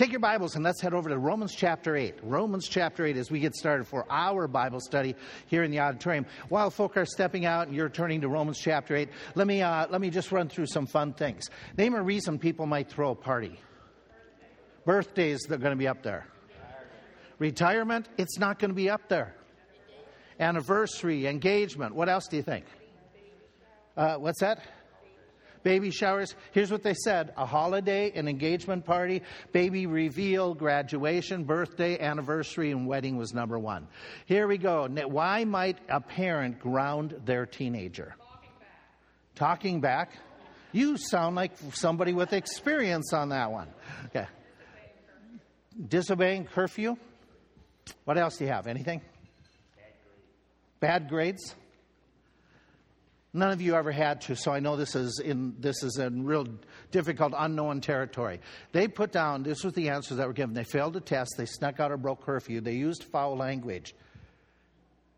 Take your Bibles and let's head over to Romans chapter 8. Romans chapter 8 as we get started for our Bible study here in the auditorium. While folk are stepping out and you're turning to Romans chapter 8, let me, uh, let me just run through some fun things. Name a reason people might throw a party. Birthdays, they're going to be up there. Retirement, it's not going to be up there. Anniversary, engagement, what else do you think? Uh, what's that? Baby showers. Here's what they said a holiday, an engagement party, baby reveal, graduation, birthday, anniversary, and wedding was number one. Here we go. Why might a parent ground their teenager? Talking back. You sound like somebody with experience on that one. Okay. Disobeying curfew. What else do you have? Anything? Bad grades. None of you ever had to, so I know this is in this is in real difficult, unknown territory. They put down this was the answers that were given. They failed a test, they snuck out or broke curfew, they used foul language.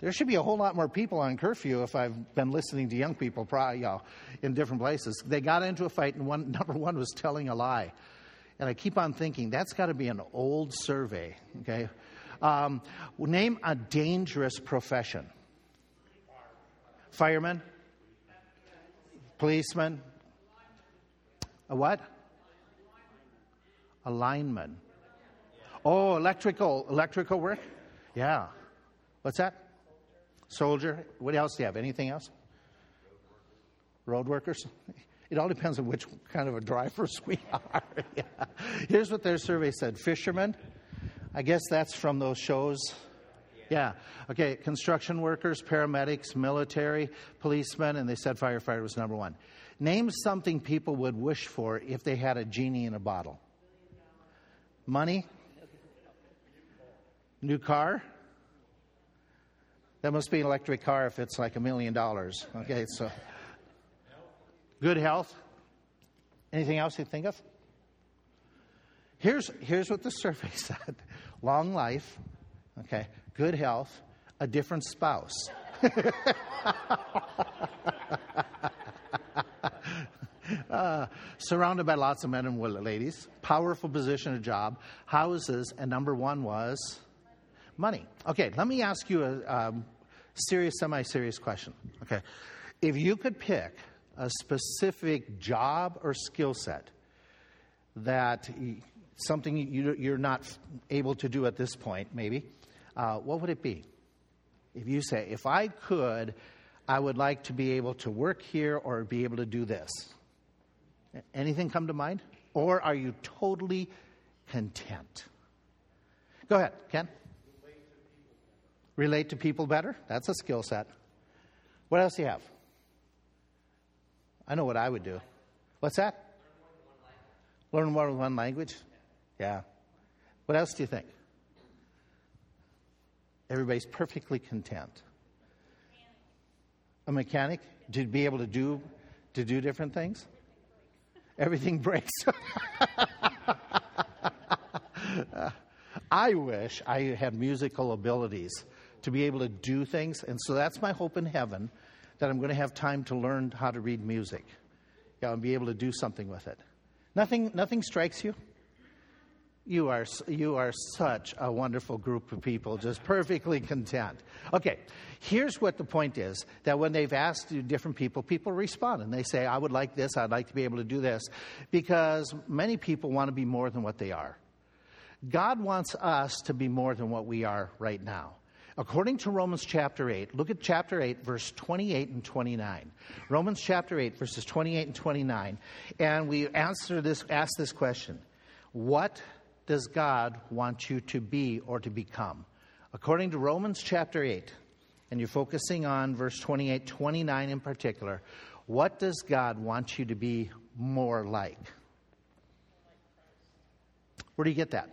There should be a whole lot more people on curfew if I've been listening to young people probably you know, in different places. They got into a fight, and one number one was telling a lie. And I keep on thinking that's got to be an old survey. Okay, um, name a dangerous profession. Fireman. Policeman? A what? A lineman. Oh, electrical, electrical work? Yeah. What's that? Soldier. What else do you have? Anything else? Road workers? It all depends on which kind of a drivers we are. yeah. Here's what their survey said Fishermen. I guess that's from those shows. Yeah. Okay. Construction workers, paramedics, military, policemen, and they said firefighter was number one. Name something people would wish for if they had a genie in a bottle. Money? New car? That must be an electric car if it's like a million dollars. Okay, so. Good health? Anything else you think of? Here's, here's what the survey said long life, okay, good health, a different spouse. uh, surrounded by lots of men and ladies, powerful position, a job, houses, and number one was money. Okay, let me ask you a um, serious, semi serious question. Okay, if you could pick a specific job or skill set that something you, are not able to do at this point, maybe, uh, what would it be? If you say, if I could, I would like to be able to work here or be able to do this. Anything come to mind? Or are you totally content? Go ahead, Ken. Relate to people better? That's a skill set. What else do you have? I know what I would do. What's that? Learn more than one language? Yeah. What else do you think? Everybody's perfectly content. A mechanic to be able to do to do different things. Everything breaks. I wish I had musical abilities to be able to do things, and so that's my hope in heaven that I'm going to have time to learn how to read music, yeah, and be able to do something with it. Nothing, nothing strikes you. You are, you are such a wonderful group of people, just perfectly content. Okay, here's what the point is that when they've asked different people, people respond and they say, I would like this, I'd like to be able to do this, because many people want to be more than what they are. God wants us to be more than what we are right now. According to Romans chapter 8, look at chapter 8, verse 28 and 29. Romans chapter 8, verses 28 and 29. And we answer this, ask this question What does God want you to be or to become? According to Romans chapter 8, and you're focusing on verse 28, 29 in particular, what does God want you to be more like? Where do you get that?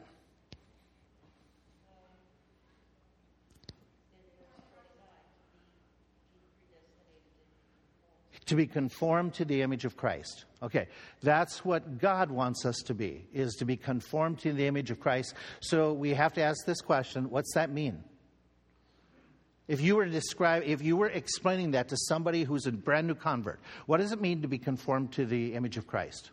To be conformed to the image of Christ. Okay, that's what God wants us to be, is to be conformed to the image of Christ. So we have to ask this question what's that mean? If you were to describe, if you were explaining that to somebody who's a brand new convert, what does it mean to be conformed to the image of Christ?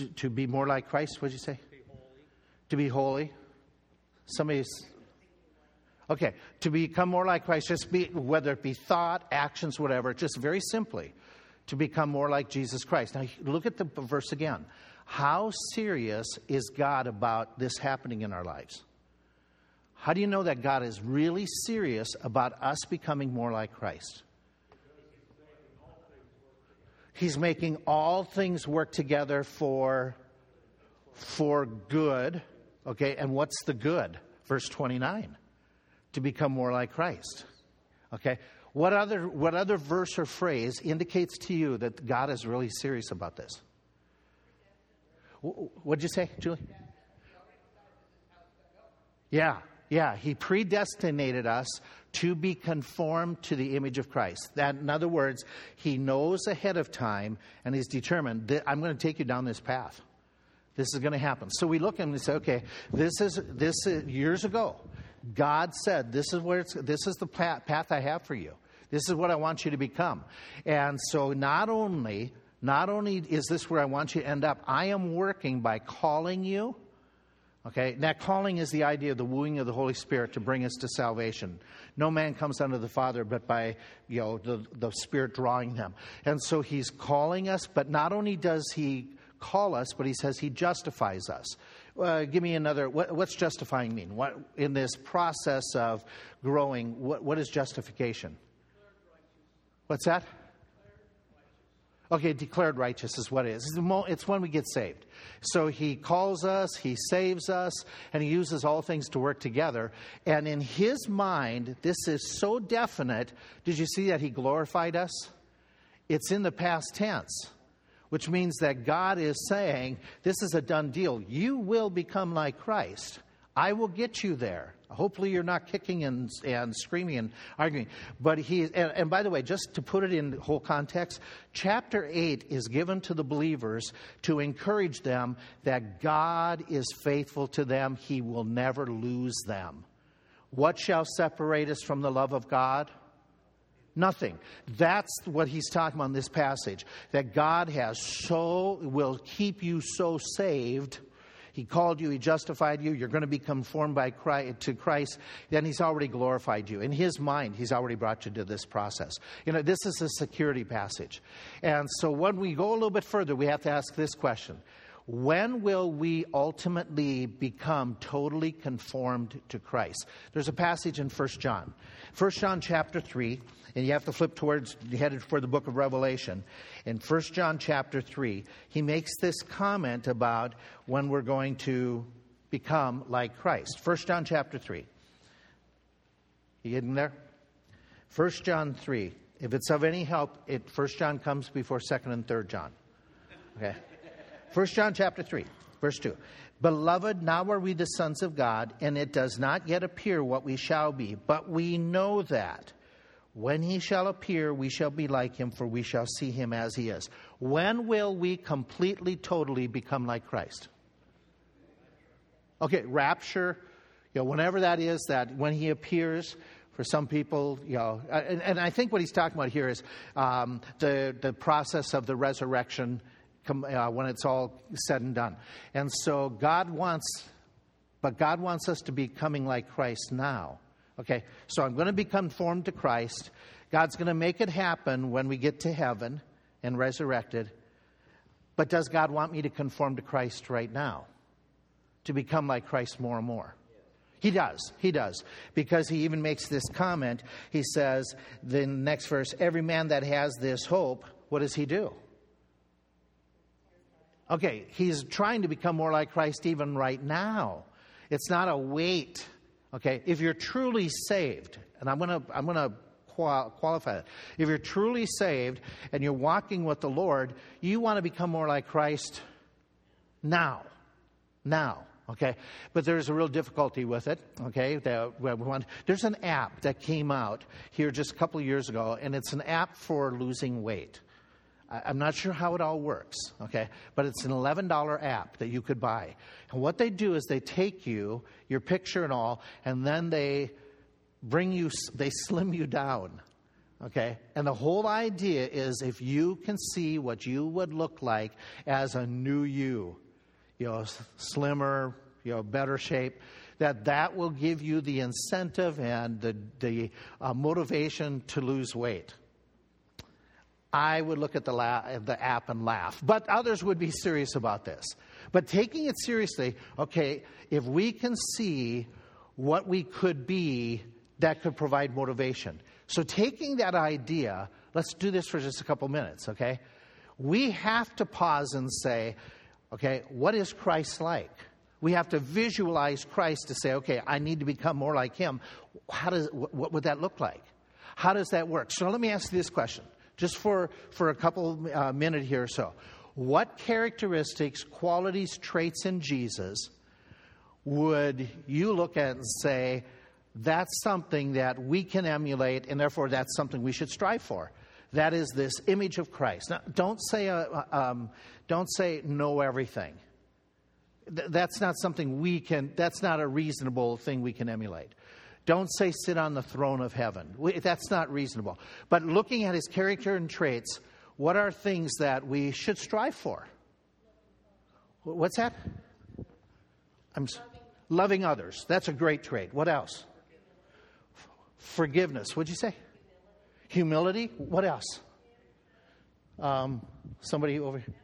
to, to be more like Christ, what'd you say? To be holy. Somebody's. Okay, to become more like Christ, just be, whether it be thought, actions, whatever, just very simply, to become more like Jesus Christ. Now, look at the verse again. How serious is God about this happening in our lives? How do you know that God is really serious about us becoming more like Christ? He's making all things work together for for good. Okay, and what's the good? Verse 29. To become more like Christ. Okay? What other what other verse or phrase indicates to you that God is really serious about this? What did you say, Julie? Yeah, yeah. He predestinated us to be conformed to the image of Christ. That, in other words, he knows ahead of time and he's determined that I'm going to take you down this path. This is going to happen. So we look at him and say, okay, this is this is years ago. God said, "This is where it's, this is the path I have for you. This is what I want you to become." And so, not only not only is this where I want you to end up, I am working by calling you Okay, that calling is the idea of the wooing of the Holy Spirit to bring us to salvation. No man comes unto the Father but by you know the, the Spirit drawing them. And so he's calling us, but not only does he call us, but he says he justifies us. Uh, give me another. What, what's justifying mean? What in this process of growing? What, what is justification? What's that? Okay, declared righteous is what it is. It's when we get saved. So he calls us, he saves us, and he uses all things to work together. And in his mind, this is so definite. Did you see that he glorified us? It's in the past tense, which means that God is saying, This is a done deal. You will become like Christ. I will get you there. Hopefully, you're not kicking and, and screaming and arguing. But he, and, and, by the way, just to put it in whole context, chapter 8 is given to the believers to encourage them that God is faithful to them, He will never lose them. What shall separate us from the love of God? Nothing. That's what he's talking about in this passage. That God has so, will keep you so saved he called you, He justified you, you're going to be conformed by Christ, to Christ, then He's already glorified you. In His mind, He's already brought you to this process. You know, this is a security passage. And so when we go a little bit further, we have to ask this question when will we ultimately become totally conformed to Christ? There's a passage in 1 John. 1 John chapter 3, and you have to flip towards, headed for the book of Revelation. In 1 John chapter 3, he makes this comment about when we're going to become like Christ. 1 John chapter 3. You getting there? 1 John 3. If it's of any help, it, 1 John comes before 2nd and 3rd John. Okay? 1 John chapter 3, verse 2. Beloved, now are we the sons of God, and it does not yet appear what we shall be, but we know that when he shall appear, we shall be like him, for we shall see him as he is. When will we completely, totally become like Christ? Okay, rapture, you know, whenever that is, that when he appears, for some people, you know, and, and I think what he's talking about here is um, the, the process of the resurrection uh, when it's all said and done. And so God wants, but God wants us to be coming like Christ now. Okay, so I'm going to be conformed to Christ. God's going to make it happen when we get to heaven and resurrected. But does God want me to conform to Christ right now? To become like Christ more and more? He does. He does. Because he even makes this comment. He says, the next verse, every man that has this hope, what does he do? Okay, he's trying to become more like Christ even right now. It's not a wait Okay, if you're truly saved, and I'm going to I'm going to qualify that. If you're truly saved and you're walking with the Lord, you want to become more like Christ now. Now. Okay, but there's a real difficulty with it. Okay, there's an app that came out here just a couple of years ago, and it's an app for losing weight. I'm not sure how it all works, okay? But it's an $11 app that you could buy. And what they do is they take you, your picture and all, and then they bring you, they slim you down. Okay? And the whole idea is if you can see what you would look like as a new you, you know, slimmer, you know, better shape, that that will give you the incentive and the, the uh, motivation to lose weight. I would look at the, la- the app and laugh, but others would be serious about this. But taking it seriously, okay, if we can see what we could be, that could provide motivation. So, taking that idea, let's do this for just a couple minutes, okay? We have to pause and say, okay, what is Christ like? We have to visualize Christ to say, okay, I need to become more like him. How does, what would that look like? How does that work? So let me ask you this question, just for, for a couple uh, minutes here or so. What characteristics, qualities, traits in Jesus would you look at and say, that's something that we can emulate, and therefore that's something we should strive for. That is this image of Christ. Now, don't say, uh, uh um, don't say know everything. Th- that's not something we can, that's not a reasonable thing we can emulate. Don't say sit on the throne of heaven. We, that's not reasonable. But looking at his character and traits, what are things that we should strive for? What's that? I'm loving. loving others. That's a great trait. What else? Forgiveness. What'd you say? Humility. What else? Um, somebody over here.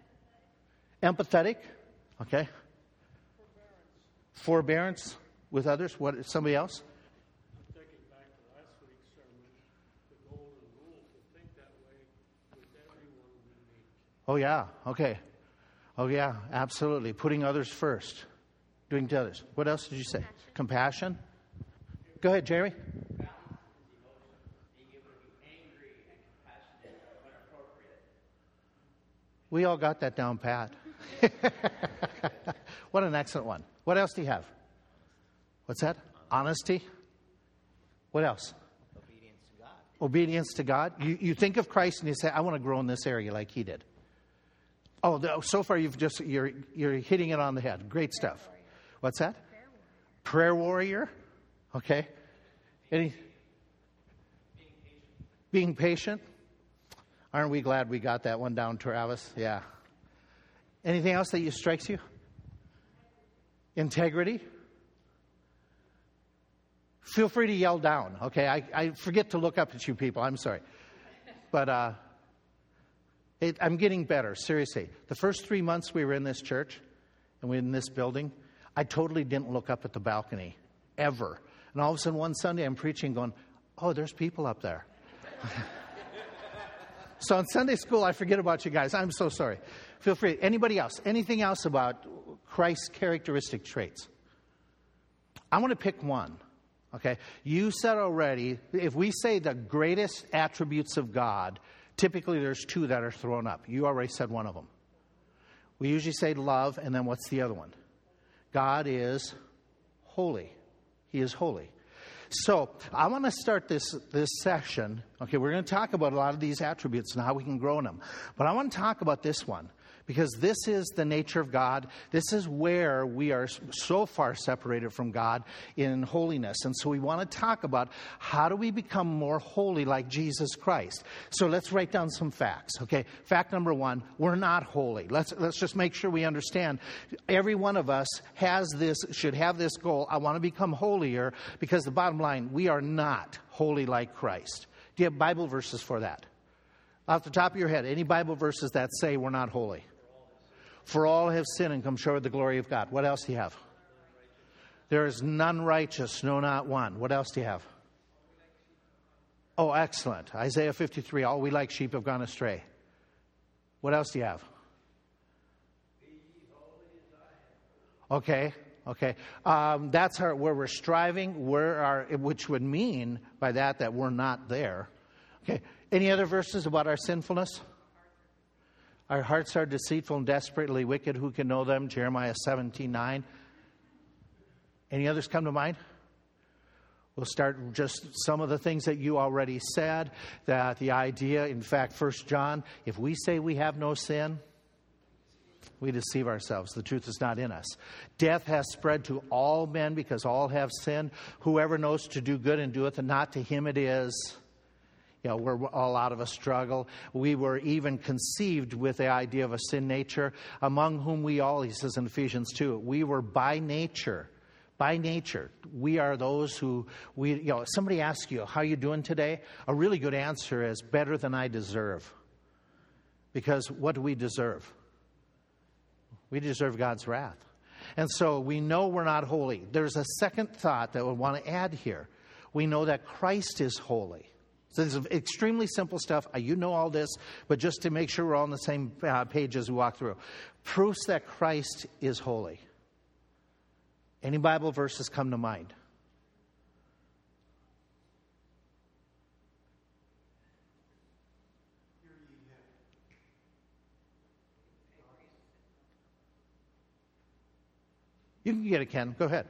Empathetic. Okay. Forbearance with others. What? Somebody else? Oh yeah. Okay. Oh yeah. Absolutely. Putting others first. Doing to others. What else did you say? Compassion. Compassion? Go ahead, Jerry. We all got that down pat. what an excellent one. What else do you have? What's that? Honesty. What else? Obedience to God. Obedience to God. You, you think of Christ and you say, I want to grow in this area like he did. Oh, the, so far you've just you're you're hitting it on the head. Great stuff. What's that? Prayer warrior. Okay. Any being patient. Aren't we glad we got that one down, Travis? Yeah. Anything else that you strikes you? Integrity. Feel free to yell down, okay? I, I forget to look up at you people. I'm sorry. But uh, it, I'm getting better, seriously. The first three months we were in this church and we were in this building, I totally didn't look up at the balcony, ever. And all of a sudden, one Sunday, I'm preaching, going, Oh, there's people up there. so in Sunday school, I forget about you guys. I'm so sorry. Feel free. Anybody else? Anything else about Christ's characteristic traits? I want to pick one. Okay? You said already, if we say the greatest attributes of God, typically there's two that are thrown up. You already said one of them. We usually say love, and then what's the other one? God is holy. He is holy. So I want to start this, this session. Okay, we're going to talk about a lot of these attributes and how we can grow in them. But I want to talk about this one because this is the nature of God. This is where we are so far separated from God in holiness. And so we want to talk about how do we become more holy like Jesus Christ. So let's write down some facts. Okay, fact number one we're not holy. Let's, let's just make sure we understand. Every one of us has this, should have this goal. I want to become holier because the bottom line, we are not holy like Christ. Do you have Bible verses for that? Off the top of your head, any Bible verses that say we're not holy? For all have sinned and come short of the glory of God. What else do you have? There is none righteous, no, not one. What else do you have? Oh, excellent. Isaiah 53. All we like sheep have gone astray. What else do you have? Okay, okay. Um, that's our, where we're striving, where our, which would mean by that that we're not there. Okay. Any other verses about our sinfulness? Our hearts are deceitful and desperately wicked. Who can know them? Jeremiah 17 9. Any others come to mind? We'll start just some of the things that you already said. That the idea, in fact, First John, if we say we have no sin, we deceive ourselves. The truth is not in us. Death has spread to all men because all have sinned. Whoever knows to do good and doeth it not, to him it is You know, we're a lot of us struggle. We were even conceived with the idea of a sin nature, among whom we all, he says in Ephesians 2, we were by nature by nature we are those who we you know somebody asks you how you doing today? A really good answer is better than i deserve. Because what do we deserve? We deserve god's wrath. And so we know we're not holy. There's a second thought that we want to add here. We know that christ is holy so this is extremely simple stuff. You know all this, but just to make sure we're all on the same uh, page as we walk through. Proofs that Christ is holy. Any Bible verses come to mind? You can get it, Ken. Go ahead.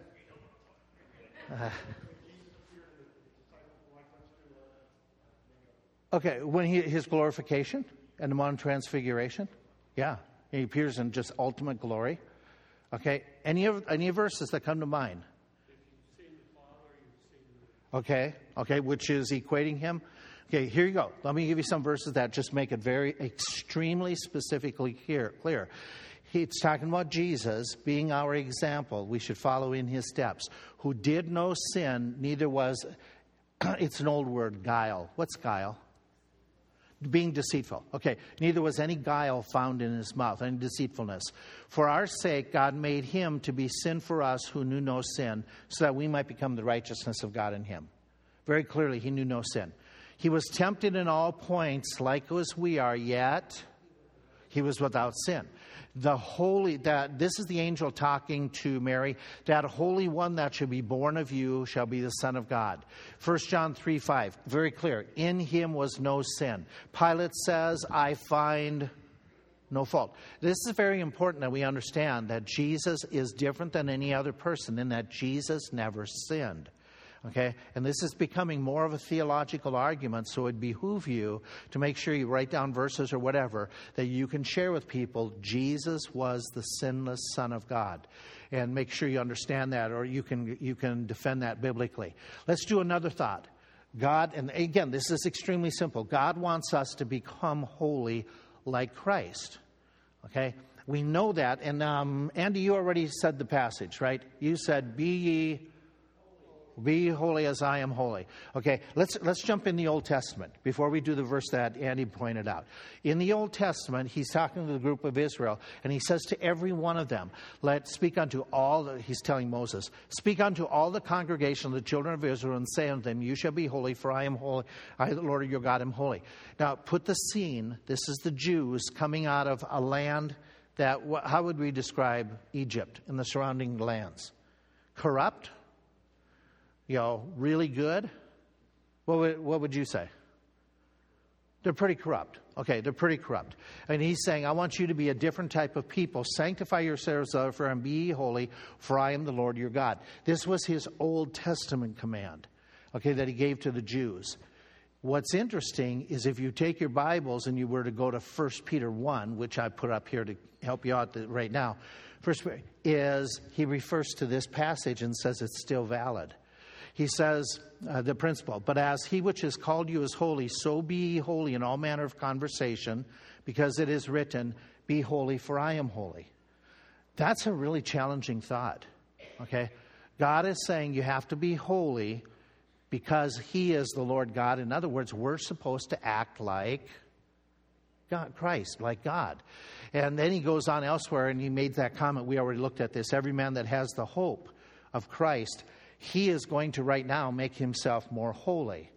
Uh, okay, when he, his glorification and the Mount Transfiguration, yeah, he appears in just ultimate glory. Okay, any of any verses that come to mind? Okay, okay, which is equating him. Okay, here you go. Let me give you some verses that just make it very extremely specifically clear. clear. He's talking about Jesus being our example. We should follow in his steps. Who did no sin, neither was, it's an old word, guile. What's guile? Being deceitful. Okay, neither was any guile found in his mouth, any deceitfulness. For our sake, God made him to be sin for us who knew no sin, so that we might become the righteousness of God in him. Very clearly, he knew no sin. He was tempted in all points, like as we are, yet he was without sin the holy that this is the angel talking to mary that holy one that shall be born of you shall be the son of god. 1 john 3 5 very clear. In him was no sin. Pilate says i find no fault. This is very important that we understand that jesus is different than any other person in that jesus never sinned Okay? And this is becoming more of a theological argument, so it behoove you to make sure you write down verses or whatever that you can share with people Jesus was the sinless Son of God. And make sure you understand that or you can, you can defend that biblically. Let's do another thought. God, and again, this is extremely simple. God wants us to become holy like Christ. Okay? We know that. And um, Andy, you already said the passage, right? You said, Be ye be holy as I am holy. Okay, let's, let's jump in the Old Testament before we do the verse that Andy pointed out. In the Old Testament, he's talking to the group of Israel, and he says to every one of them, Let speak unto all, the, he's telling Moses, speak unto all the congregation of the children of Israel, and say unto them, You shall be holy, for I am holy. I, the Lord your God, am holy. Now, put the scene. This is the Jews coming out of a land that, how would we describe Egypt and the surrounding lands? Corrupt? You know, really good, what would, what would you say? They're pretty corrupt. Okay, they're pretty corrupt. And he's saying, I want you to be a different type of people. Sanctify yourselves, therefore, and be holy, for I am the Lord your God. This was his Old Testament command, okay, that he gave to the Jews. What's interesting is if you take your Bibles and you were to go to 1 Peter 1, which I put up here to help you out right now, first is he refers to this passage and says it's still valid he says uh, the principle, but as he which has called you is holy, so be ye holy in all manner of conversation, because it is written, Be holy, for I am holy. That's a really challenging thought. Okay? God is saying you have to be holy because he is the Lord God. In other words, we're supposed to act like God, Christ, like God. And then he goes on elsewhere and he made that comment. We already looked at this. Every man that has the hope of Christ he is going to right now make himself more holy,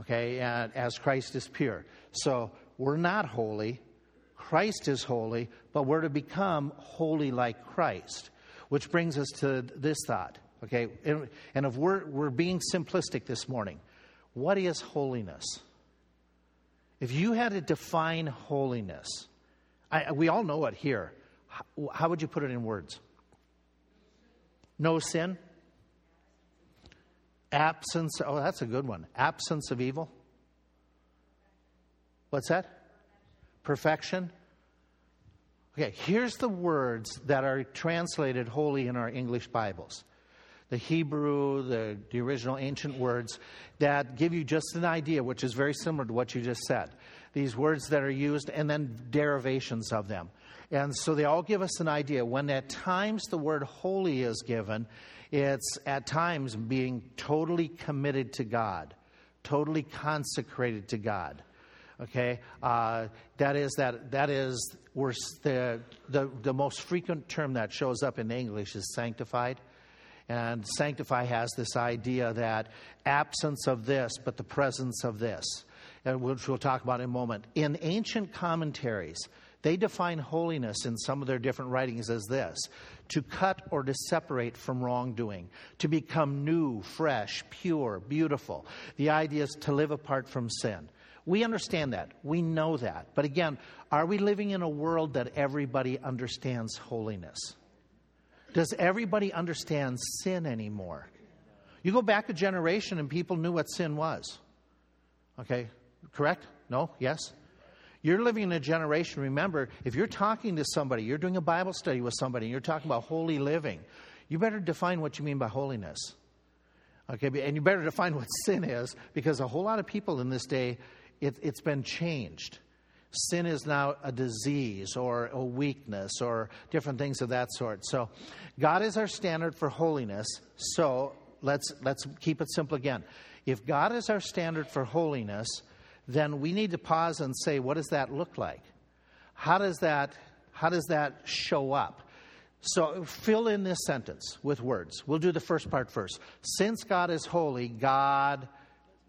okay, and as Christ is pure. So we're not holy. Christ is holy, but we're to become holy like Christ, which brings us to this thought, okay? And, if we're, we're being simplistic this morning, what is holiness? If you had to define holiness, I, we all know it here. How would you put it in words? No sin? Absence, oh, that's a good one. Absence of evil. What's that? Perfection. Okay, here's the words that are translated holy in our English Bibles the Hebrew, the, the original ancient words that give you just an idea, which is very similar to what you just said. These words that are used and then derivations of them. And so they all give us an idea. When at times the word holy is given, it's at times being totally committed to God, totally consecrated to God. Okay, uh, that is that that is the, the the most frequent term that shows up in English is sanctified. And sanctify has this idea that absence of this, but the presence of this, which we'll talk about in a moment. In ancient commentaries, they define holiness in some of their different writings as this to cut or to separate from wrongdoing, to become new, fresh, pure, beautiful. The idea is to live apart from sin. We understand that. We know that. But again, are we living in a world that everybody understands holiness? Does everybody understand sin anymore? You go back a generation and people knew what sin was. Okay, correct? No? Yes? You're living in a generation, remember, if you're talking to somebody, you're doing a Bible study with somebody, and you're talking about holy living, you better define what you mean by holiness. Okay, and you better define what sin is, because a whole lot of people in this day, it, it's been changed sin is now a disease or a weakness or different things of that sort. So, God is our standard for holiness. So, let's, let's keep it simple again. If God is our standard for holiness, then we need to pause and say, what does that look like? How does that, how does that show up? So, fill in this sentence with words. We'll do the first part first. Since God is holy, God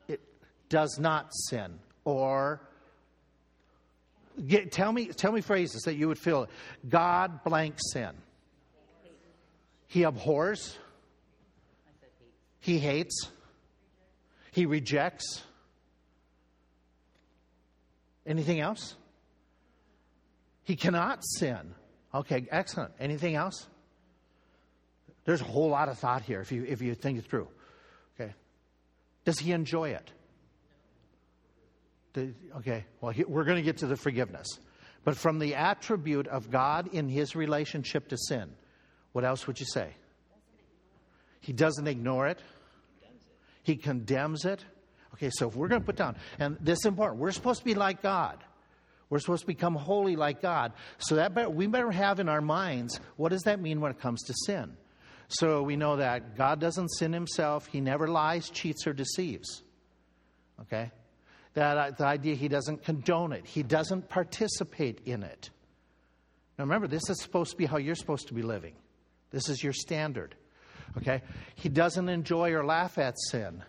it does not sin or Get, tell me, tell me phrases that you would feel. God blank sin. He abhors. He hates. He rejects. Anything else? He cannot sin. Okay, excellent. Anything else? There's a whole lot of thought here if you if you think it through. Okay. Does he enjoy it? Okay, well, he, we're going to get to the forgiveness. But from the attribute of God in his relationship to sin, what else would you say? He doesn't ignore it, he condemns it. Okay, so if we're going to put down, and this is important, we're supposed to be like God. We're supposed to become holy like God. So that better, we better have in our minds what does that mean when it comes to sin? So we know that God doesn't sin himself, he never lies, cheats, or deceives. Okay? that uh, the idea he doesn't condone it, he doesn't participate in it. Now remember, this is supposed to be how you're supposed to be living. This is your standard. Okay? He doesn't enjoy or laugh at sin.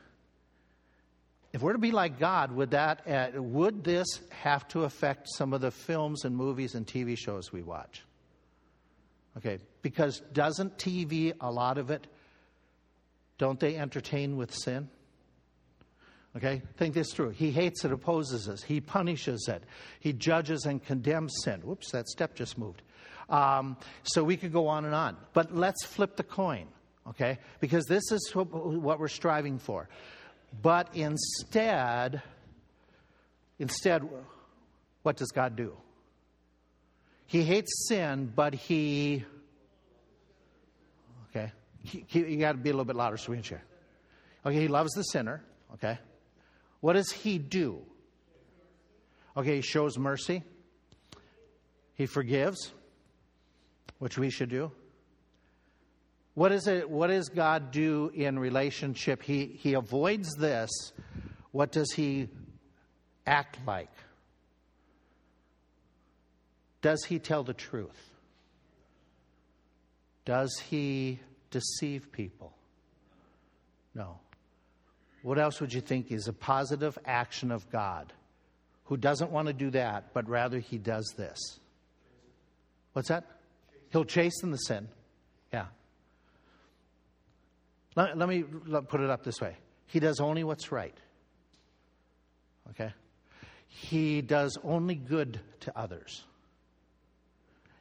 If we're to be like God, would that uh, would this have to affect some of the films and movies and TV shows we watch? Okay, because doesn't TV a lot of it don't they entertain with sin? Okay? Think this through. He hates it, opposes us. He punishes it. He judges and condemns sin. Whoops, that step just moved. Um, so we could go on and on. But let's flip the coin, okay? Because this is what, what we're striving for. But instead, instead, what does God do? He hates sin, but he. Okay? He, he, you got to be a little bit louder so we can share. Okay, he loves the sinner, okay? What does he do? Okay, he shows mercy. He forgives, which we should do. What is it what does God do in relationship? He he avoids this. What does he act like? Does he tell the truth? Does he deceive people? No. What else would you think is a positive action of God who doesn't want to do that, but rather he does this? What's that? He'll chasten the sin. Yeah. Let, let me put it up this way He does only what's right. Okay? He does only good to others.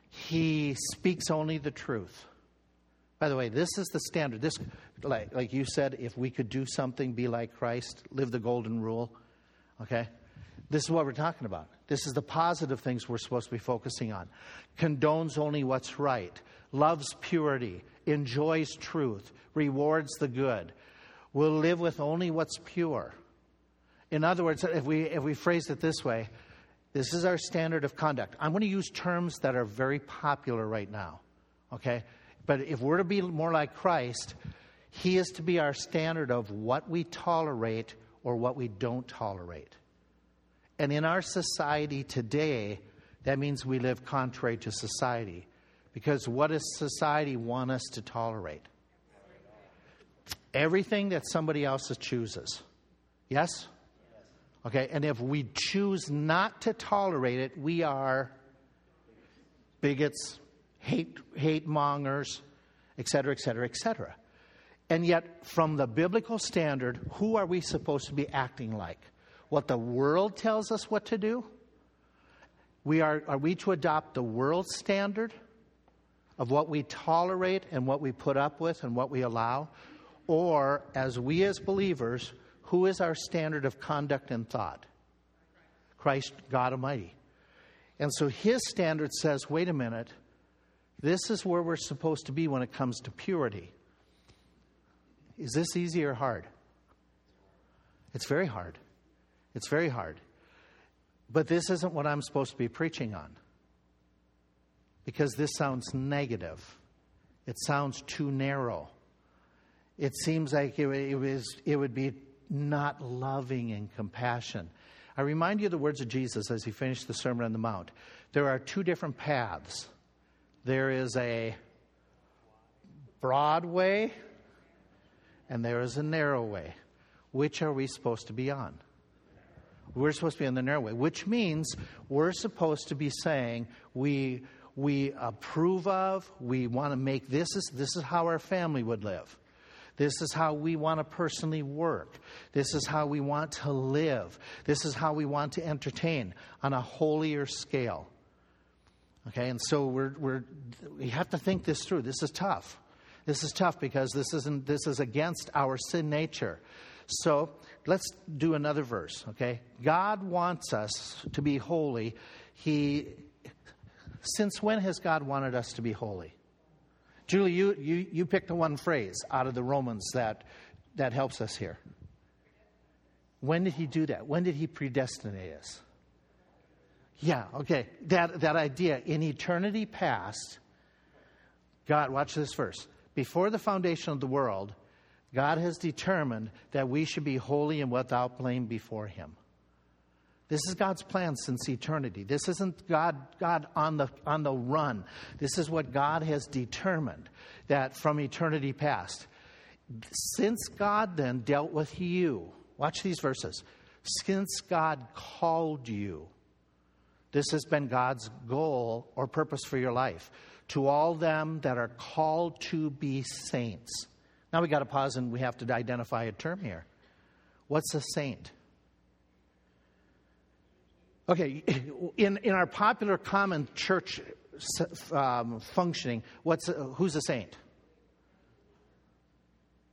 He speaks only the truth. By the way, this is the standard. This, like, like you said, if we could do something, be like Christ, live the golden rule, okay? This is what we're talking about. This is the positive things we're supposed to be focusing on. Condones only what's right, loves purity, enjoys truth, rewards the good, will live with only what's pure. In other words, if we, if we phrase it this way, this is our standard of conduct. I'm going to use terms that are very popular right now, okay? But if we're to be more like Christ, He is to be our standard of what we tolerate or what we don't tolerate. And in our society today, that means we live contrary to society. Because what does society want us to tolerate? Everything that somebody else chooses. Yes? Okay, and if we choose not to tolerate it, we are bigots, hate, hate mongers, etc., etc., etc. And yet, from the biblical standard, who are we supposed to be acting like? What the world tells us what to do? We are, are we to adopt the world standard of what we tolerate and what we put up with and what we allow? Or, as we as believers, who is our standard of conduct and thought? Christ, God Almighty. And so his standard says wait a minute, this is where we're supposed to be when it comes to purity. Is this easy or hard? It's very hard. It's very hard. But this isn't what I'm supposed to be preaching on. Because this sounds negative. It sounds too narrow. It seems like it, it, was, it would be not loving and compassion. I remind you of the words of Jesus as he finished the Sermon on the Mount. There are two different paths there is a broad way and there is a narrow way. Which are we supposed to be on? We're supposed to be on the narrow way, which means we're supposed to be saying we we approve of, we want to make this is this is how our family would live. This is how we want to personally work. This is how we want to live. This is how we want to entertain on a holier scale. Okay, and so we're, we're, we have to think this through. This is tough. This is tough because this, isn't, this is against our sin nature. So let's do another verse, okay? God wants us to be holy. He, since when has God wanted us to be holy? Julie, you, you, you picked the one phrase out of the Romans that, that helps us here. When did he do that? When did he predestinate us? Yeah, okay. That, that idea. In eternity past, God, watch this verse. Before the foundation of the world, God has determined that we should be holy and without blame before Him. This is God's plan since eternity. This isn't God, God on, the, on the run. This is what God has determined that from eternity past. Since God then dealt with you, watch these verses. Since God called you, this has been God's goal or purpose for your life. To all them that are called to be saints. Now we got to pause and we have to identify a term here. What's a saint? Okay, in, in our popular common church um, functioning, what's, who's a saint?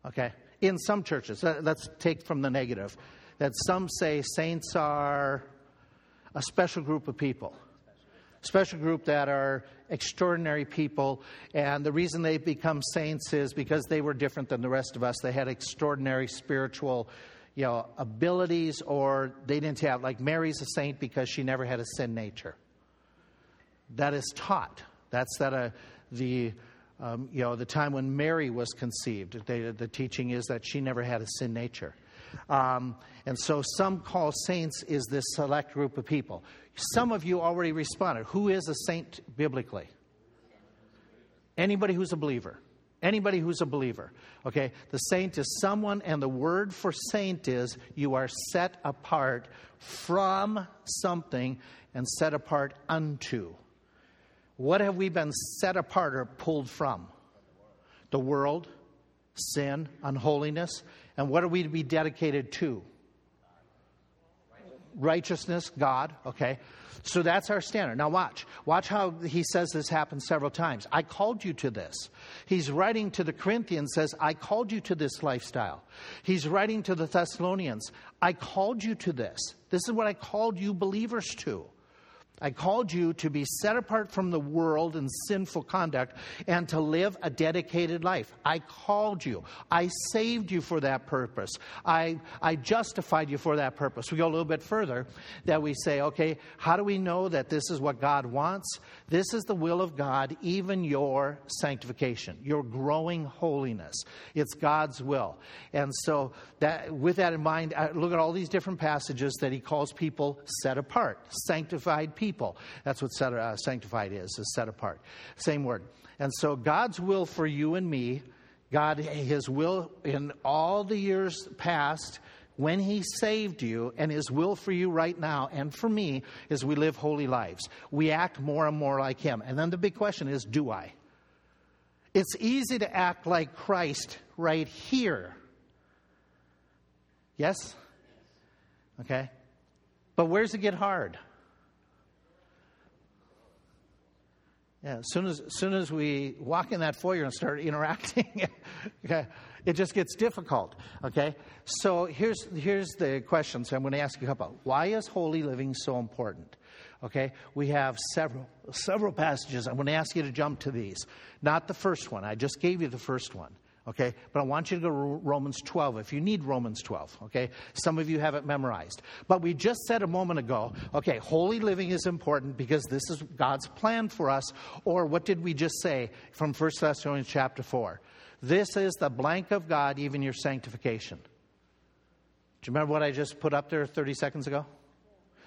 Okay, in some churches, let's take from the negative, that some say saints are a special group of people. Special group that are extraordinary people, and the reason they become saints is because they were different than the rest of us. They had extraordinary spiritual you know, abilities, or they didn't have, like Mary's a saint because she never had a sin nature. That is taught. That's that uh, the um, you know the time when Mary was conceived. They, the teaching is that she never had a sin nature. Um, and so some call saints is this select group of people. Some of you already responded. Who is a saint biblically? Anybody who's a believer. Anybody who's a believer. Okay? The saint is someone, and the word for saint is you are set apart from something and set apart unto. What have we been set apart or pulled from? The world, sin, unholiness. And what are we to be dedicated to? Righteousness, God, okay? So that's our standard. Now, watch. Watch how he says this happens several times. I called you to this. He's writing to the Corinthians, says, I called you to this lifestyle. He's writing to the Thessalonians, I called you to this. This is what I called you believers to. I called you to be set apart from the world and sinful conduct and to live a dedicated life. I called you. I saved you for that purpose. I, I justified you for that purpose. We go a little bit further that we say, okay, how do we know that this is what God wants? This is the will of God, even your sanctification, your growing holiness. It's God's will. And so, that, with that in mind, look at all these different passages that he calls people set apart, sanctified people. That's what set, uh, sanctified is, is set apart. Same word. And so God's will for you and me, God, his will in all the years past, when he saved you and his will for you right now and for me is we live holy lives. We act more and more like him. And then the big question is do I? It's easy to act like Christ right here. Yes? Okay? But where's it get hard? Yeah, as soon as, as soon as we walk in that foyer and start interacting, okay, it just gets difficult. Okay, so here's here's the question. So I'm going to ask you about why is holy living so important? Okay, we have several several passages. I'm going to ask you to jump to these. Not the first one. I just gave you the first one. Okay? But I want you to go to Romans 12 if you need Romans 12. Okay? Some of you have it memorized. But we just said a moment ago, okay, holy living is important because this is God's plan for us. Or what did we just say from 1 Thessalonians chapter 4? This is the blank of God, even your sanctification. Do you remember what I just put up there 30 seconds ago?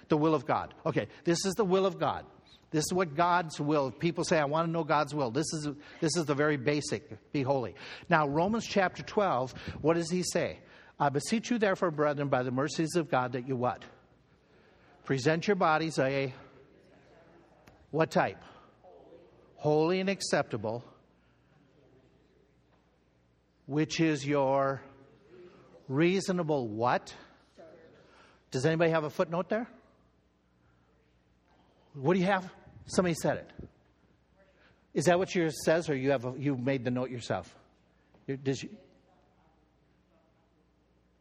The will of God. Okay, this is the will of God. This is what God's will. People say, I want to know God's will. This is, this is the very basic be holy. Now, Romans chapter 12, what does he say? I beseech you, therefore, brethren, by the mercies of God, that you what? Present your bodies a what type? Holy and acceptable, which is your reasonable what? Does anybody have a footnote there? What do you have? Somebody said it. Is that what yours says, or you have a, you made the note yourself? You,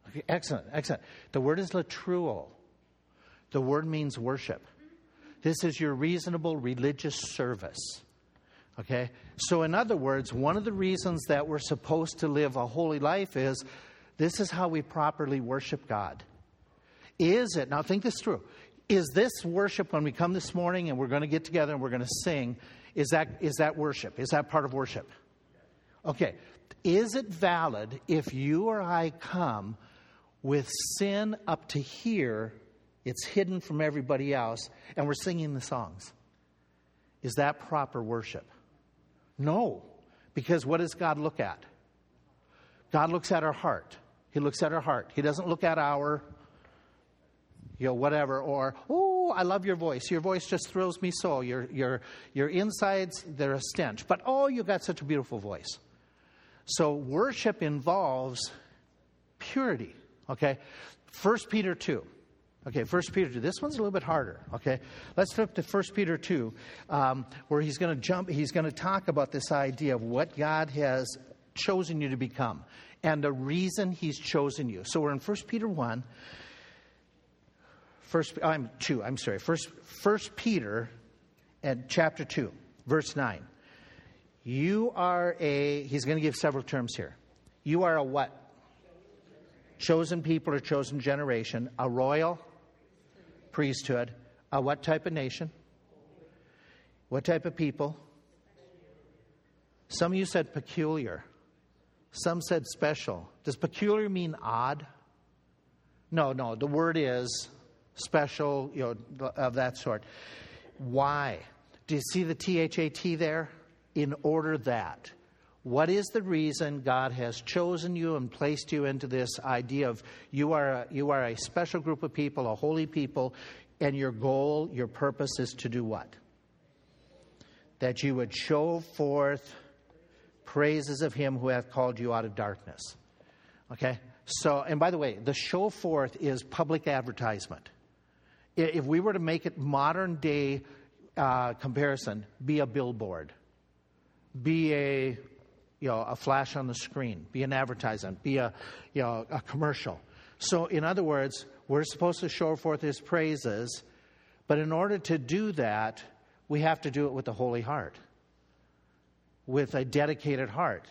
okay, excellent, excellent. The word is latreuo. The word means worship. This is your reasonable religious service. Okay? So, in other words, one of the reasons that we're supposed to live a holy life is this is how we properly worship God. Is it, now think this through, is this worship when we come this morning and we're going to get together and we're going to sing? Is that, is that worship? Is that part of worship? Okay. Is it valid if you or I come with sin up to here, it's hidden from everybody else, and we're singing the songs? Is that proper worship? No. Because what does God look at? God looks at our heart. He looks at our heart. He doesn't look at our you know, whatever, or, oh, I love your voice. Your voice just thrills me so. Your, your, your insides, they're a stench. But, oh, you got such a beautiful voice. So, worship involves purity, okay? 1 Peter 2. Okay, 1 Peter 2. This one's a little bit harder, okay? Let's flip to 1 Peter 2, um, where he's going to jump, he's going to talk about this idea of what God has chosen you to become and the reason he's chosen you. So, we're in 1 Peter 1. First, oh, I'm two. I'm sorry. First, First Peter, and chapter two, verse nine. You are a. He's going to give several terms here. You are a what? Chosen people or chosen generation, a royal priesthood, a what type of nation? What type of people? Some of you said peculiar. Some said special. Does peculiar mean odd? No, no. The word is special, you know, of that sort. Why? Do you see the THAT there? In order that. What is the reason God has chosen you and placed you into this idea of you are a, you are a special group of people, a holy people, and your goal, your purpose is to do what? That you would show forth praises of Him who hath called you out of darkness. Okay? So, and by the way, the show forth is public advertisement if we were to make it modern day uh, comparison, be a billboard, be a you know a flash on the screen, be an advertisement, be a you know a commercial. So, in other words, we're supposed to show forth His praises, But in order to do that, we have to do it with a holy heart, with a dedicated heart.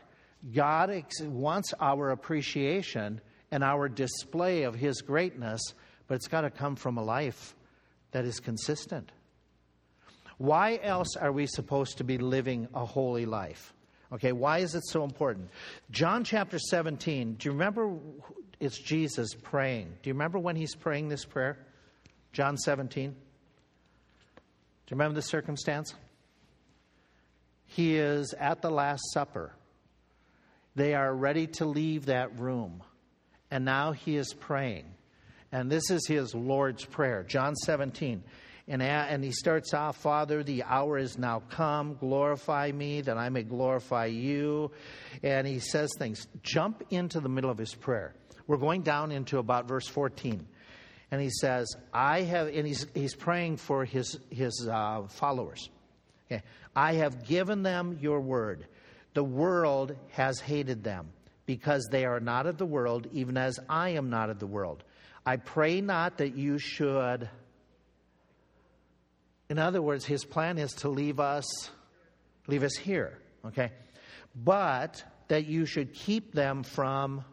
God wants our appreciation and our display of His greatness, but it's got to come from a life that is consistent. Why else are we supposed to be living a holy life? Okay, why is it so important? John chapter 17, do you remember it's Jesus praying? Do you remember when he's praying this prayer? John 17? Do you remember the circumstance? He is at the Last Supper. They are ready to leave that room. And now he is praying. And this is his Lord's Prayer, John 17. And, and he starts off, Father, the hour is now come. Glorify me that I may glorify you. And he says things. Jump into the middle of his prayer. We're going down into about verse 14. And he says, I have, and he's, he's praying for his, his uh, followers. Okay. I have given them your word. The world has hated them because they are not of the world, even as I am not of the world. I pray not that you should in other words, his plan is to leave us leave us here, okay? But that you should keep them from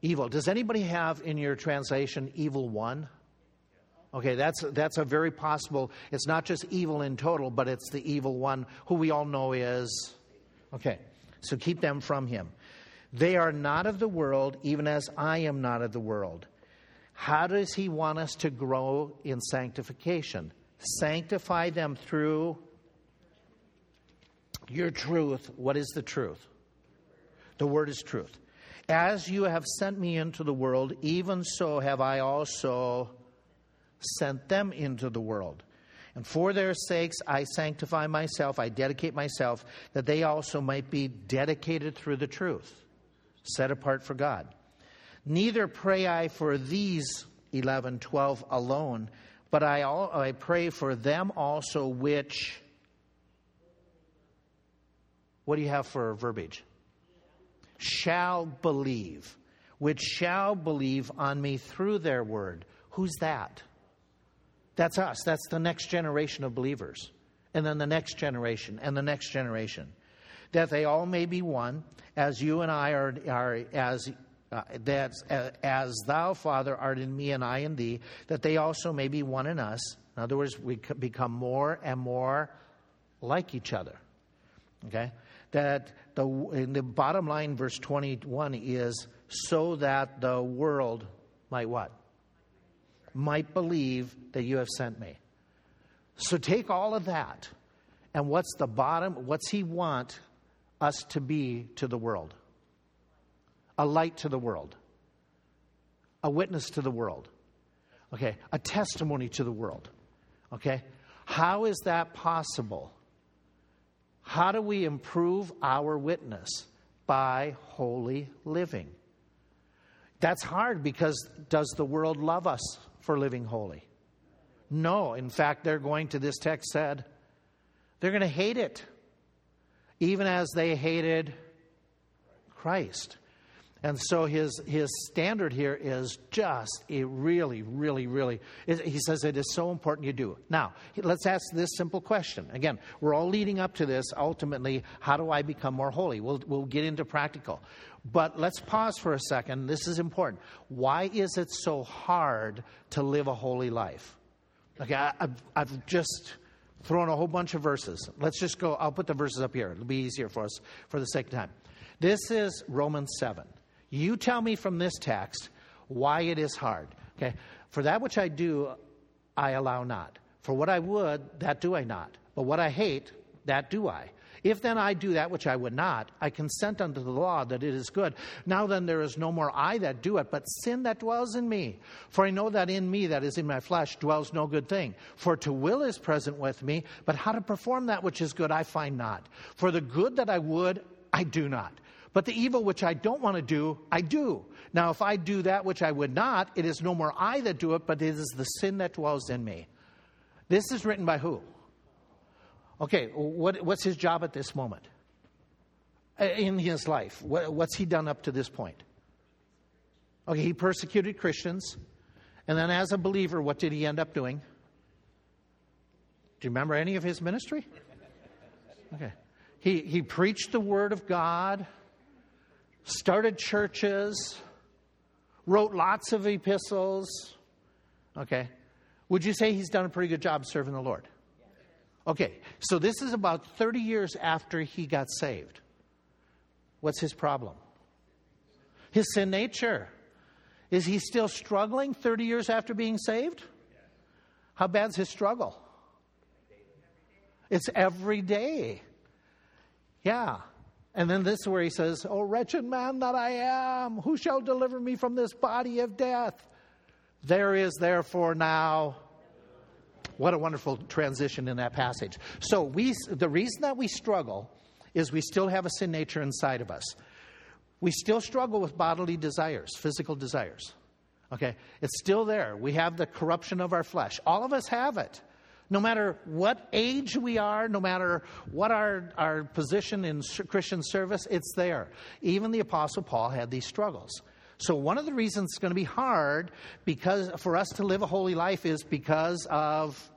evil. Does anybody have in your translation evil one? Okay, that's that's a very possible. It's not just evil in total, but it's the evil one who we all know is Okay. So keep them from him. They are not of the world, even as I am not of the world. How does He want us to grow in sanctification? Sanctify them through your truth. What is the truth? The Word is truth. As you have sent me into the world, even so have I also sent them into the world. And for their sakes I sanctify myself, I dedicate myself, that they also might be dedicated through the truth, set apart for God. Neither pray I for these 11, 12 alone, but I, all, I pray for them also which. What do you have for verbiage? Shall believe, which shall believe on me through their word. Who's that? That's us. That's the next generation of believers. And then the next generation, and the next generation. That they all may be one, as you and I are, are as uh, uh, as thou, Father, art in me and I in thee, that they also may be one in us. In other words, we become more and more like each other. Okay? That the, in the bottom line, verse 21 is so that the world might what? Might believe that you have sent me. So take all of that, and what's the bottom? What's he want us to be to the world? a light to the world, a witness to the world, okay, a testimony to the world, okay? How is that possible? How do we improve our witness? By holy living. That's hard because does the world love us for living holy? No. In fact, they're going to, this text said, they're going to hate it, even as they hated Christ. And so his, his standard here is just a really, really, really, he says it is so important you do. Now, let's ask this simple question. Again, we're all leading up to this. Ultimately, how do I become more holy? We'll, we'll get into practical. But let's pause for a second. This is important. Why is it so hard to live a holy life? Okay, I, I've, I've just thrown a whole bunch of verses. Let's just go, I'll put the verses up here. It'll be easier for us for the sake of time. This is Romans 7. You tell me from this text why it is hard. Okay? For that which I do, I allow not. For what I would, that do I not. But what I hate, that do I. If then I do that which I would not, I consent unto the law that it is good. Now then there is no more I that do it, but sin that dwells in me. For I know that in me, that is in my flesh, dwells no good thing. For to will is present with me, but how to perform that which is good I find not. For the good that I would, I do not. But the evil which I don't want to do, I do. Now, if I do that which I would not, it is no more I that do it, but it is the sin that dwells in me. This is written by who? Okay, what, what's his job at this moment? Uh, in his life, what, what's he done up to this point? Okay, he persecuted Christians, And then, as a believer, what did he end up doing? Do you remember any of his ministry? Okay. He, he preached the Word of God, started churches, wrote lots of epistles. Okay. Would you say he's done a pretty good job serving the Lord? Okay, so this is about 30 years after he got saved. What's his problem? His sin nature. Is he still struggling 30 years after being saved? How bad's his struggle? It's every day. Yeah. And then this is where he says, Oh, wretched man that I am, who shall deliver me from this body of death? There is therefore now. What a wonderful transition in that passage. So, we, the reason that we struggle is we still have a sin nature inside of us. We still struggle with bodily desires, physical desires. Okay? It's still there. We have the corruption of our flesh. All of us have it. No matter what age we are, no matter what our, our position in Christian service, it's there. Even the Apostle Paul had these struggles. So, one of the reasons it's going to be hard because for us to live a holy life is because of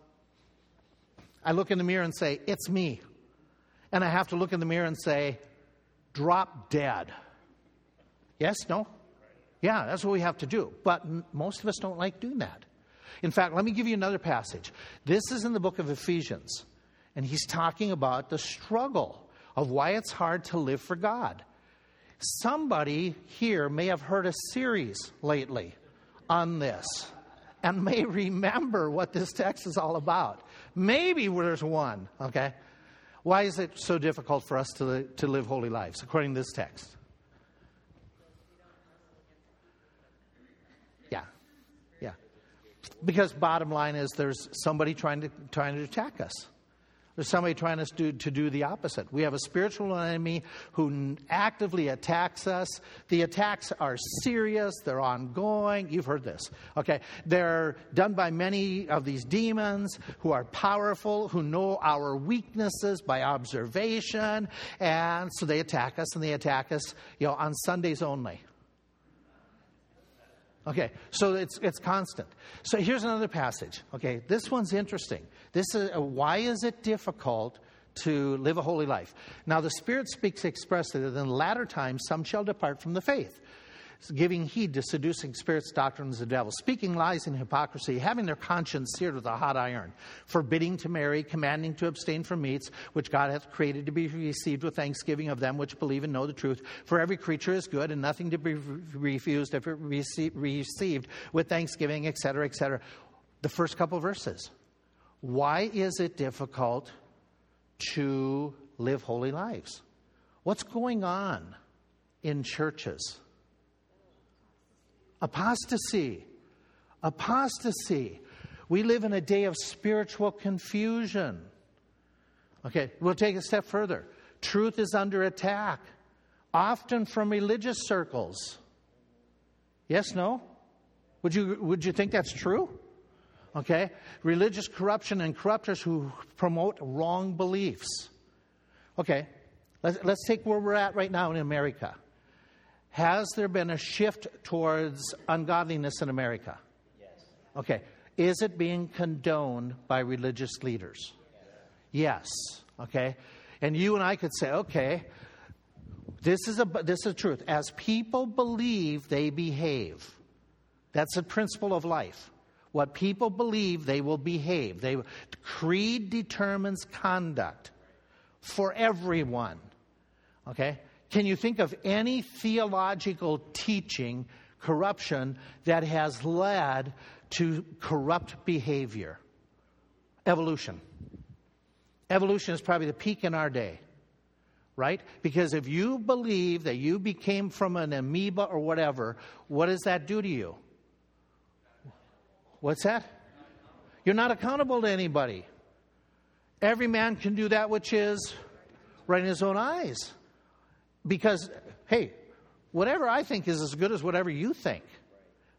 I look in the mirror and say, It's me. And I have to look in the mirror and say, Drop dead. Yes? No? Yeah, that's what we have to do. But most of us don't like doing that. In fact, let me give you another passage. This is in the book of Ephesians, and he's talking about the struggle of why it's hard to live for God. Somebody here may have heard a series lately on this and may remember what this text is all about. Maybe there's one, okay? Why is it so difficult for us to, to live holy lives, according to this text? Yeah, yeah. Because bottom line is there's somebody trying to, trying to attack us. There's somebody trying to do, to do the opposite. We have a spiritual enemy who actively attacks us. The attacks are serious, they're ongoing. You've heard this. Okay. They're done by many of these demons who are powerful, who know our weaknesses by observation. And so they attack us, and they attack us you know, on Sundays only. Okay, so it's, it's constant. So here's another passage. Okay, this one's interesting. This is, uh, why is it difficult to live a holy life? Now, the Spirit speaks expressly that in latter times some shall depart from the faith giving heed to seducing spirits, doctrines of the devil, speaking lies and hypocrisy, having their conscience seared with a hot iron, forbidding to marry, commanding to abstain from meats, which God hath created to be received with thanksgiving of them which believe and know the truth. For every creature is good, and nothing to be refused if it rece- received with thanksgiving, etc., etc. The first couple verses. Why is it difficult to live holy lives? What's going on in churches? Apostasy. Apostasy. We live in a day of spiritual confusion. Okay, we'll take a step further. Truth is under attack, often from religious circles. Yes, no? Would you, would you think that's true? Okay? Religious corruption and corruptors who promote wrong beliefs. Okay, let's, let's take where we're at right now in America. Has there been a shift towards ungodliness in America? Yes. Okay. Is it being condoned by religious leaders? Yes. yes. Okay. And you and I could say, okay, this is a this is truth. As people believe, they behave. That's a principle of life. What people believe, they will behave. They creed determines conduct for everyone. Okay? Can you think of any theological teaching, corruption, that has led to corrupt behavior? Evolution. Evolution is probably the peak in our day, right? Because if you believe that you became from an amoeba or whatever, what does that do to you? What's that? You're not accountable to anybody. Every man can do that which is right in his own eyes. Because, hey, whatever I think is as good as whatever you think.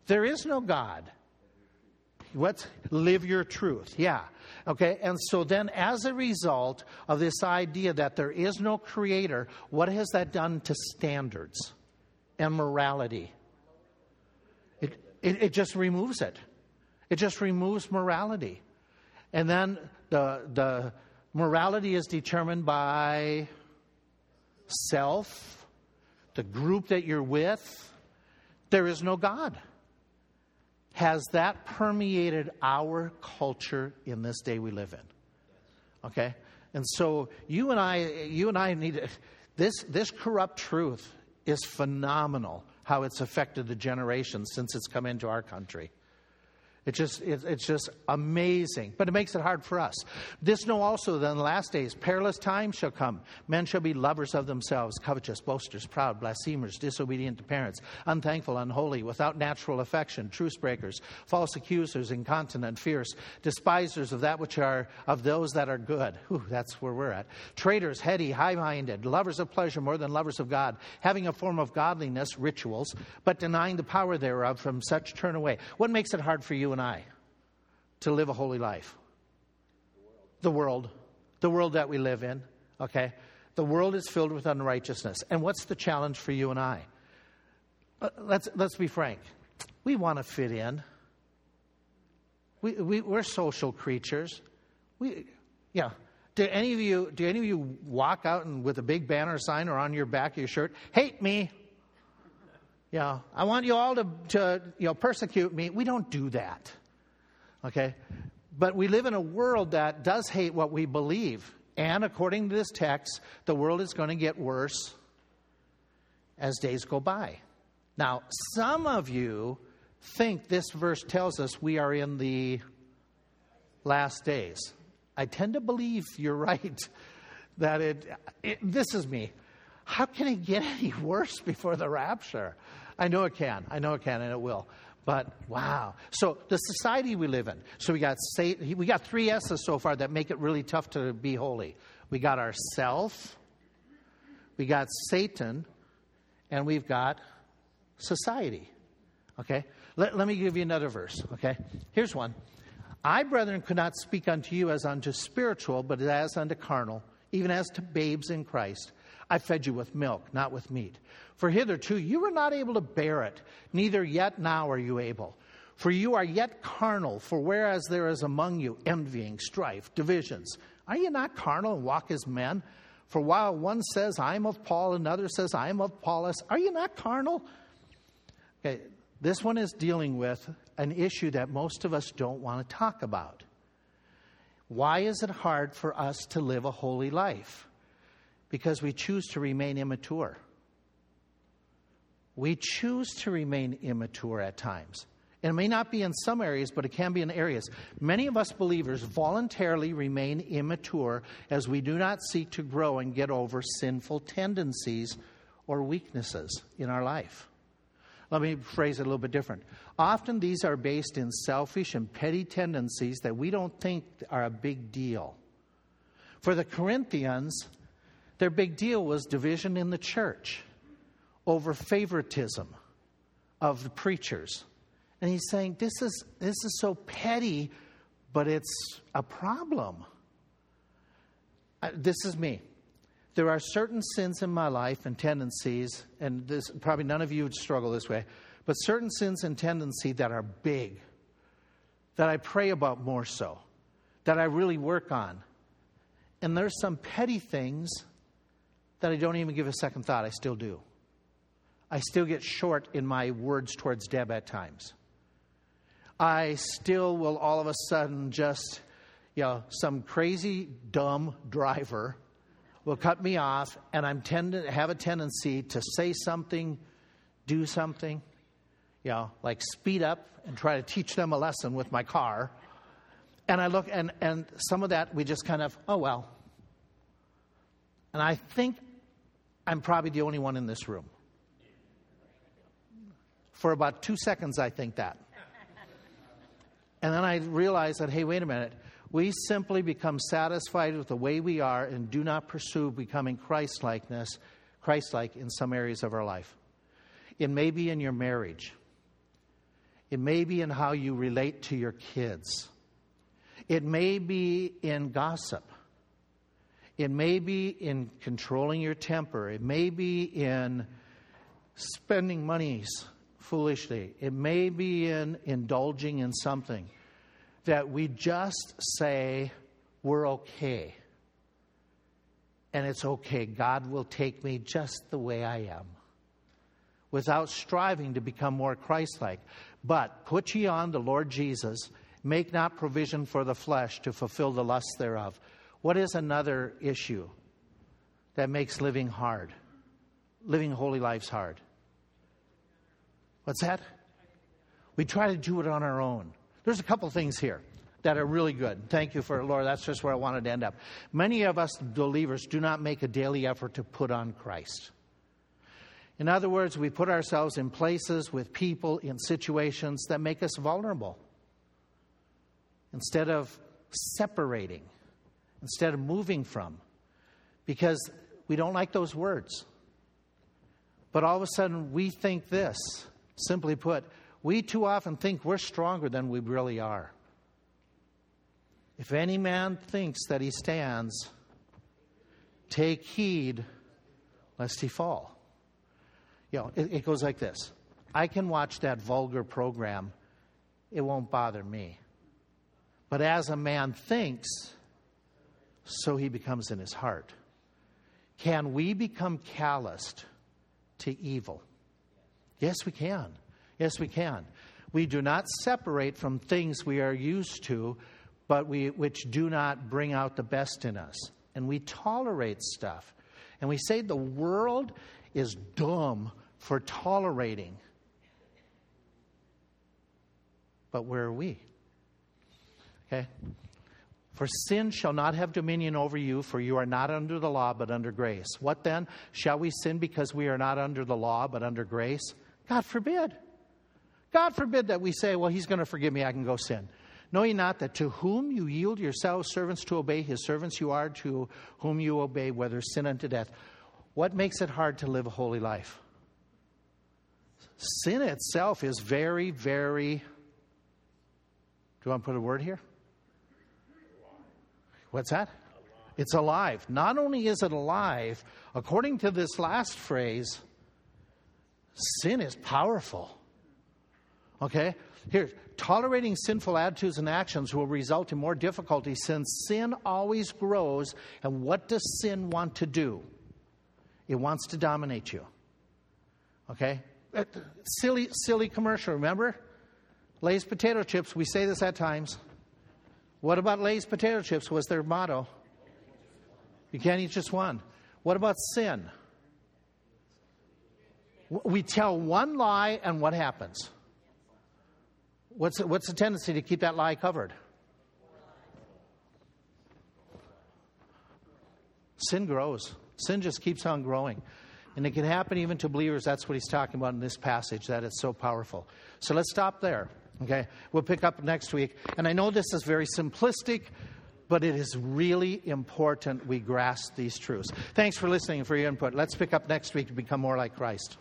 There is no God. Let's Live your truth. Yeah. Okay. And so then, as a result of this idea that there is no creator, what has that done to standards and morality? It, it, it just removes it. It just removes morality. And then the, the morality is determined by self, the group that you're with. There is no God. Has that permeated our culture in this day we live in? Okay? And so you and I, you and I need this, this corrupt truth is phenomenal how it's affected the generations since it's come into our country. It just, it, it's just amazing. But it makes it hard for us. This know also that in the last days, perilous times shall come. Men shall be lovers of themselves, covetous, boasters, proud, blasphemers, disobedient to parents, unthankful, unholy, without natural affection, truce breakers, false accusers, incontinent, fierce, despisers of that which are of those that are good. Whew, that's where we're at. Traitors, heady, high minded, lovers of pleasure more than lovers of God, having a form of godliness, rituals, but denying the power thereof, from such turn away. What makes it hard for you and I to live a holy life? The world. The world that we live in, okay? The world is filled with unrighteousness. And what's the challenge for you and I? Uh, let's, let's be frank. We want to fit in. We, we, we're social creatures. We, yeah. Do any of you do any of you walk out and with a big banner sign or on your back of your shirt, hate me? Yeah, I want you all to, to you know, persecute me. We don't do that. Okay? But we live in a world that does hate what we believe. And according to this text, the world is going to get worse as days go by. Now, some of you think this verse tells us we are in the last days. I tend to believe you're right that it, it this is me. How can it get any worse before the rapture? I know it can. I know it can, and it will. But wow. So the society we live in. So we got we got three S's so far that make it really tough to be holy. We got ourself, we got Satan, and we've got society. Okay? Let, let me give you another verse. Okay? Here's one. I, brethren, could not speak unto you as unto spiritual, but as unto carnal, even as to babes in Christ. I fed you with milk, not with meat. For hitherto you were not able to bear it, neither yet now are you able. For you are yet carnal, for whereas there is among you envying, strife, divisions, are you not carnal and walk as men? For while one says, I am of Paul, another says, I am of Apollos, are you not carnal? Okay, this one is dealing with an issue that most of us don't want to talk about. Why is it hard for us to live a holy life? Because we choose to remain immature. We choose to remain immature at times. And it may not be in some areas, but it can be in areas. Many of us believers voluntarily remain immature as we do not seek to grow and get over sinful tendencies or weaknesses in our life. Let me phrase it a little bit different. Often these are based in selfish and petty tendencies that we don't think are a big deal. For the Corinthians, their big deal was division in the church over favoritism of the preachers. And he's saying, this is, this is so petty, but it's a problem. Uh, this is me. There are certain sins in my life and tendencies, and this, probably none of you would struggle this way, but certain sins and tendencies that are big, that I pray about more so, that I really work on. And there's some petty things that I don't even give a second thought. I still do. I still get short in my words towards Deb at times. I still will all of a sudden just, you know, some crazy, dumb driver will cut me off, and I'm tend to have a tendency to say something, do something, you know, like speed up and try to teach them a lesson with my car. And I look, and, and some of that we just kind of, oh, well. And I think I'm probably the only one in this room. For about two seconds, I think that. And then I realize that, hey, wait a minute. We simply become satisfied with the way we are and do not pursue becoming Christ likeness, Christ like in some areas of our life. It may be in your marriage. It may be in how you relate to your kids. It may be in gossip. It may be in controlling your temper. It may be in spending monies foolishly. It may be in indulging in something. that we just say we're okay. And it's okay. God will take me just the way I am without striving to become more Christ like. But put ye on the Lord Jesus, make not provision for the flesh to fulfill the lusts thereof. What is another issue that makes living hard? Living holy lives hard. What's that? We try to do it on our own. There's a couple things here that are really good. Thank you for it, Lord. That's just where I wanted to end up. Many of us believers do not make a daily effort to put on Christ. In other words, we put ourselves in places with people in situations that make us vulnerable. Instead of separating, instead of moving from, because we don't like those words. But all of a sudden, we think this. Simply put, we too often think we're stronger than we really are. If any man thinks that he stands, take heed lest he fall. You know, it, it goes like this I can watch that vulgar program, it won't bother me. But as a man thinks, so he becomes in his heart. Can we become calloused to evil? Yes, we can. Yes, we can. We do not separate from things we are used to, but we, which do not bring out the best in us. And we tolerate stuff. And we say the world is dumb for tolerating. But where are we? Okay? For sin shall not have dominion over you, for you are not under the law, but under grace. What then? Shall we sin because we are not under the law, but under grace? God forbid. God forbid that we say, well, he's going to forgive me, I can go sin. Know ye not that to whom you yield yourselves servants to obey, his servants you are, to whom you obey, whether sin unto death? What makes it hard to live a holy life? Sin itself is very, very. Do I want to put a word here? What's that? It's alive. Not only is it alive, according to this last phrase, sin is powerful. Okay? Here, tolerating sinful attitudes and actions will result in more difficulty since sin always grows. And what does sin want to do? It wants to dominate you. Okay? Uh, silly, silly commercial, remember? Lay's potato chips, we say this at times. What about Lay's potato chips was their motto? You can't eat just one. What about sin? We tell one lie, and what happens? What's, what's the tendency to keep that lie covered? Sin grows. Sin just keeps on growing. And it can happen even to believers. That's what he's talking about in this passage, that it's so powerful. So let's stop there. Okay? We'll pick up next week. And I know this is very simplistic, but it is really important we grasp these truths. Thanks for listening for your input. Let's pick up next week to become more like Christ.